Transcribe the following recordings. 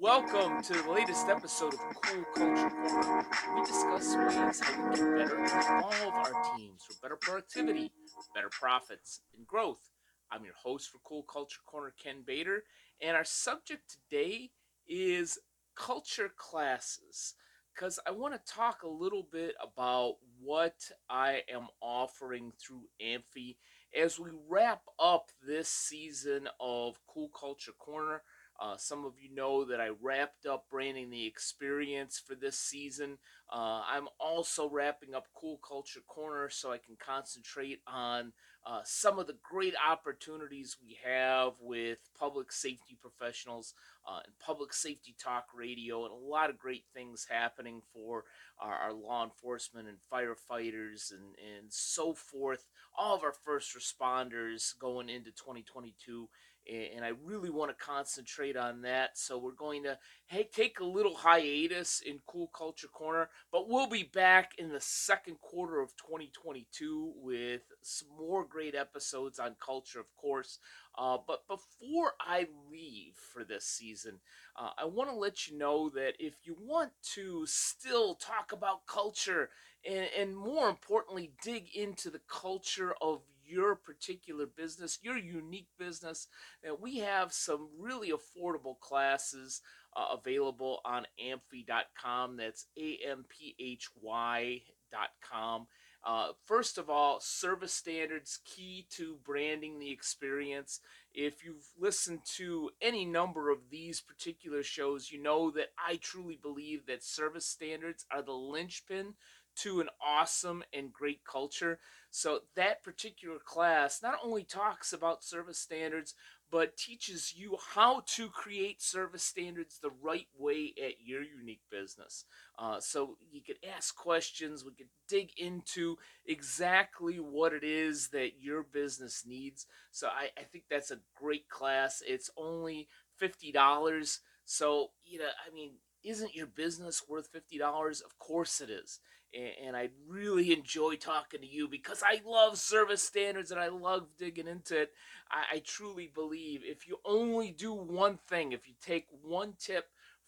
Welcome to the latest episode of Cool Culture Corner. We discuss ways how we can better all of our teams for better productivity, better profits, and growth. I'm your host for Cool Culture Corner, Ken Bator, and our subject today is culture classes. Because I want to talk a little bit about what I am offering through Amphy as we wrap up this season of Cool Culture Corner. Uh, some of you know that I wrapped up branding the experience for this season. Uh, I'm also wrapping up Cool Culture Corner so I can concentrate on uh, some of the great opportunities we have with public safety professionals uh, and public safety talk radio, and a lot of great things happening for our, our law enforcement and firefighters and, and so forth. All of our first responders going into 2022 and I really want to concentrate on that. So we're going to hey, take a little hiatus in Cool Culture Corner, but we'll be back in the second quarter of 2022 with some more great episodes on culture, of course. Uh, but before I leave for this season, uh, I want to let you know that if you want to still talk about culture and, and more importantly, dig into the culture of your particular business, your unique business. And we have some really affordable classes uh, available on amphy.com. That's A M P H Y.com. Uh, first of all, service standards key to branding the experience. If you've listened to any number of these particular shows, you know that I truly believe that service standards are the linchpin to an awesome and great culture. So that particular class not only talks about service standards, but teaches you how to create service standards the right way at your unique business. Uh, so you could ask questions, we could dig into exactly what it is that your business needs. So I, I think that's a great class. It's only $50. So, you know, I mean, isn't your business worth $50? Of course it is and, I really enjoy talking to you because I love service standards and I love digging into it. I, I truly believe if you only do one thing, if you take one tip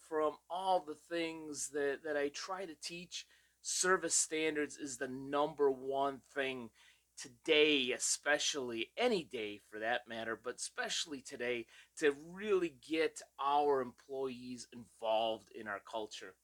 from all the things that, that I try to teach, service standards is the number one thing today, especially any day for that matter, but especially today, to really get our employees involved in our culture.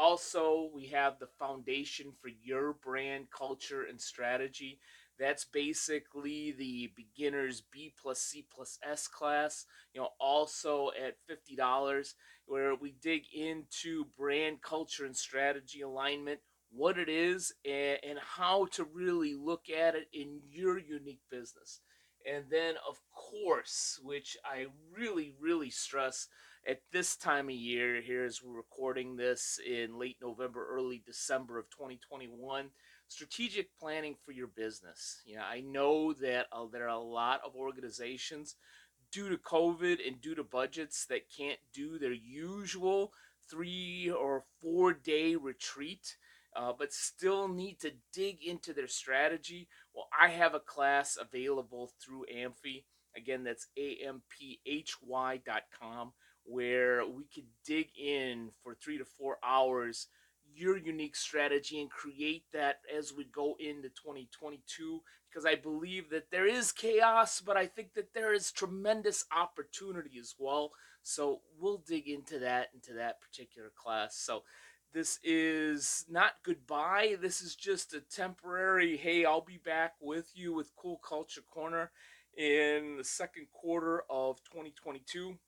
Also, we have the foundation for your brand culture and strategy. That's basically the beginner's B plus C plus S class. You know, also at fifty dollars, where we dig into brand culture and strategy alignment, what it is, and how to really look at it in your unique business. And then, of course, which I really, really stress, at this time of year, here as we're recording this in late November, early December of 2021, strategic planning for your business. You know, I know that uh, there are a lot of organizations due to COVID and due to budgets that can't do their usual three or four day retreat. Uh, but still need to dig into their strategy. Well, I have a class available through Amphy. Again, that's amphy.com where we could dig in for three to four hours your unique strategy and create that as we go into 2022 because I believe that there is chaos, but I think that there is tremendous opportunity as well. So we'll dig into that into that particular class. So this is not goodbye. This is just a temporary, hey, I'll be back with you with Cool Culture Corner in the second quarter of 2022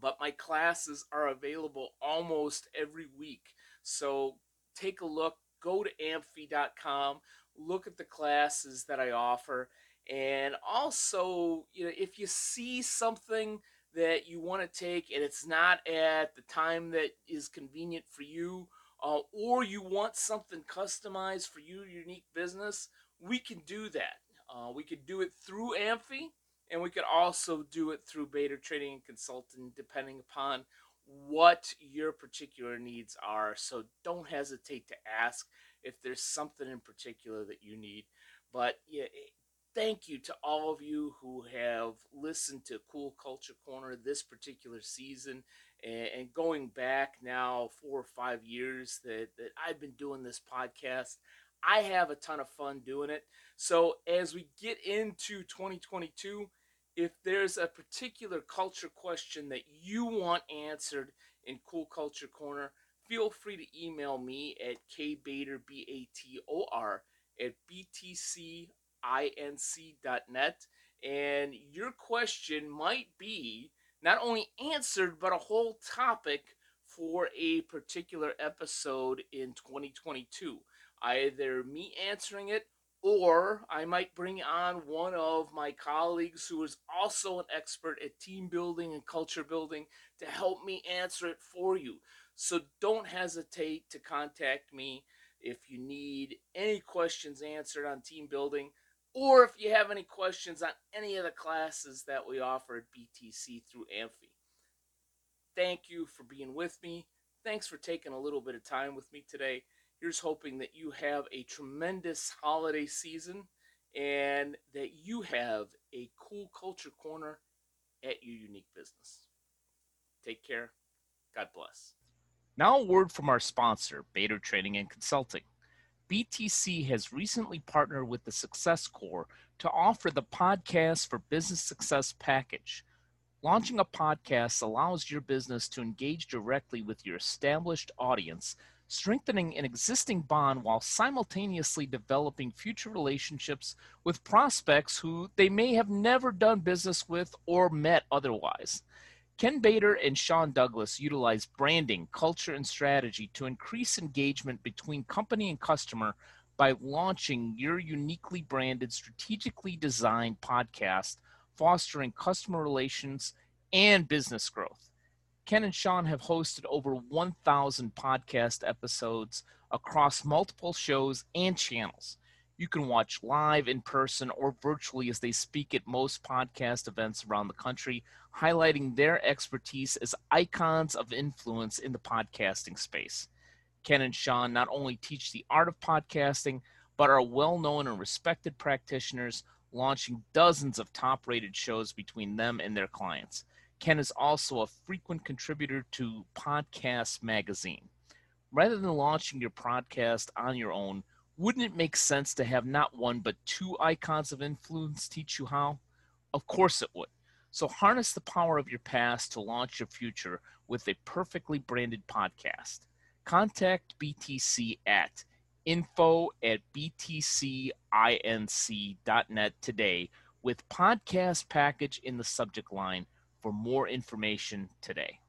but my classes are available almost every week. So take a look, go to amphy.com, look at the classes that I offer, and also, you know, if you see something that you want to take and it's not at the time that is convenient for you, uh, or you want something customized for your unique business, we can do that. Uh, we could do it through Amphy and we could also do it through Bator Training and Consulting, depending upon what your particular needs are. So don't hesitate to ask if there's something in particular that you need. But yeah, eh, thank you to all of you who have listened to Cool Culture Corner this particular season. And, and going back now four or five years that, that I've been doing this podcast, I have a ton of fun doing it. So as we get into 2022, if there's a particular culture question that you want answered in Cool Culture Corner, feel free to email me at kbator, B-A-T-O-R, at btcinc.net. And your question might be not only answered, but a whole topic for a particular episode in 2022. Either me answering it or I might bring on one of my colleagues who is also an expert at team building and culture building to help me answer it for you. So don't hesitate to contact me if you need any questions answered on team building or if you have any questions on any of the classes that we offer at BTC through Amphy. Thank you for being with me. Thanks for taking a little bit of time with me today. Here's hoping that you have a tremendous holiday season and that you have a cool culture corner at your unique business. Take care. God bless. Now, a word from our sponsor, Bator Training and Consulting. BTC has recently partnered with the Success Corps to offer the Podcast for Business Success package. Launching a podcast allows your business to engage directly with your established audience strengthening an existing bond while simultaneously developing future relationships with prospects who they may have never done business with or met otherwise. Ken Bator and Sean Douglas utilize branding, culture, and strategy to increase engagement between company and customer by launching your uniquely branded, strategically designed podcast, fostering customer relations and business growth. Ken and Sean have hosted over 1,000 podcast episodes across multiple shows and channels. You can watch live, in person, or virtually as they speak at most podcast events around the country, highlighting their expertise as icons of influence in the podcasting space. Ken and Sean not only teach the art of podcasting, but are well known and respected practitioners, launching dozens of top rated shows between them and their clients. Ken is also a frequent contributor to Podcast Magazine. Rather than launching your podcast on your own, wouldn't it make sense to have not one but two icons of influence teach you how? Of course it would. So harness the power of your past to launch your future with a perfectly branded podcast. Contact BTC at info at btcinc.net today with podcast package in the subject line for more information today.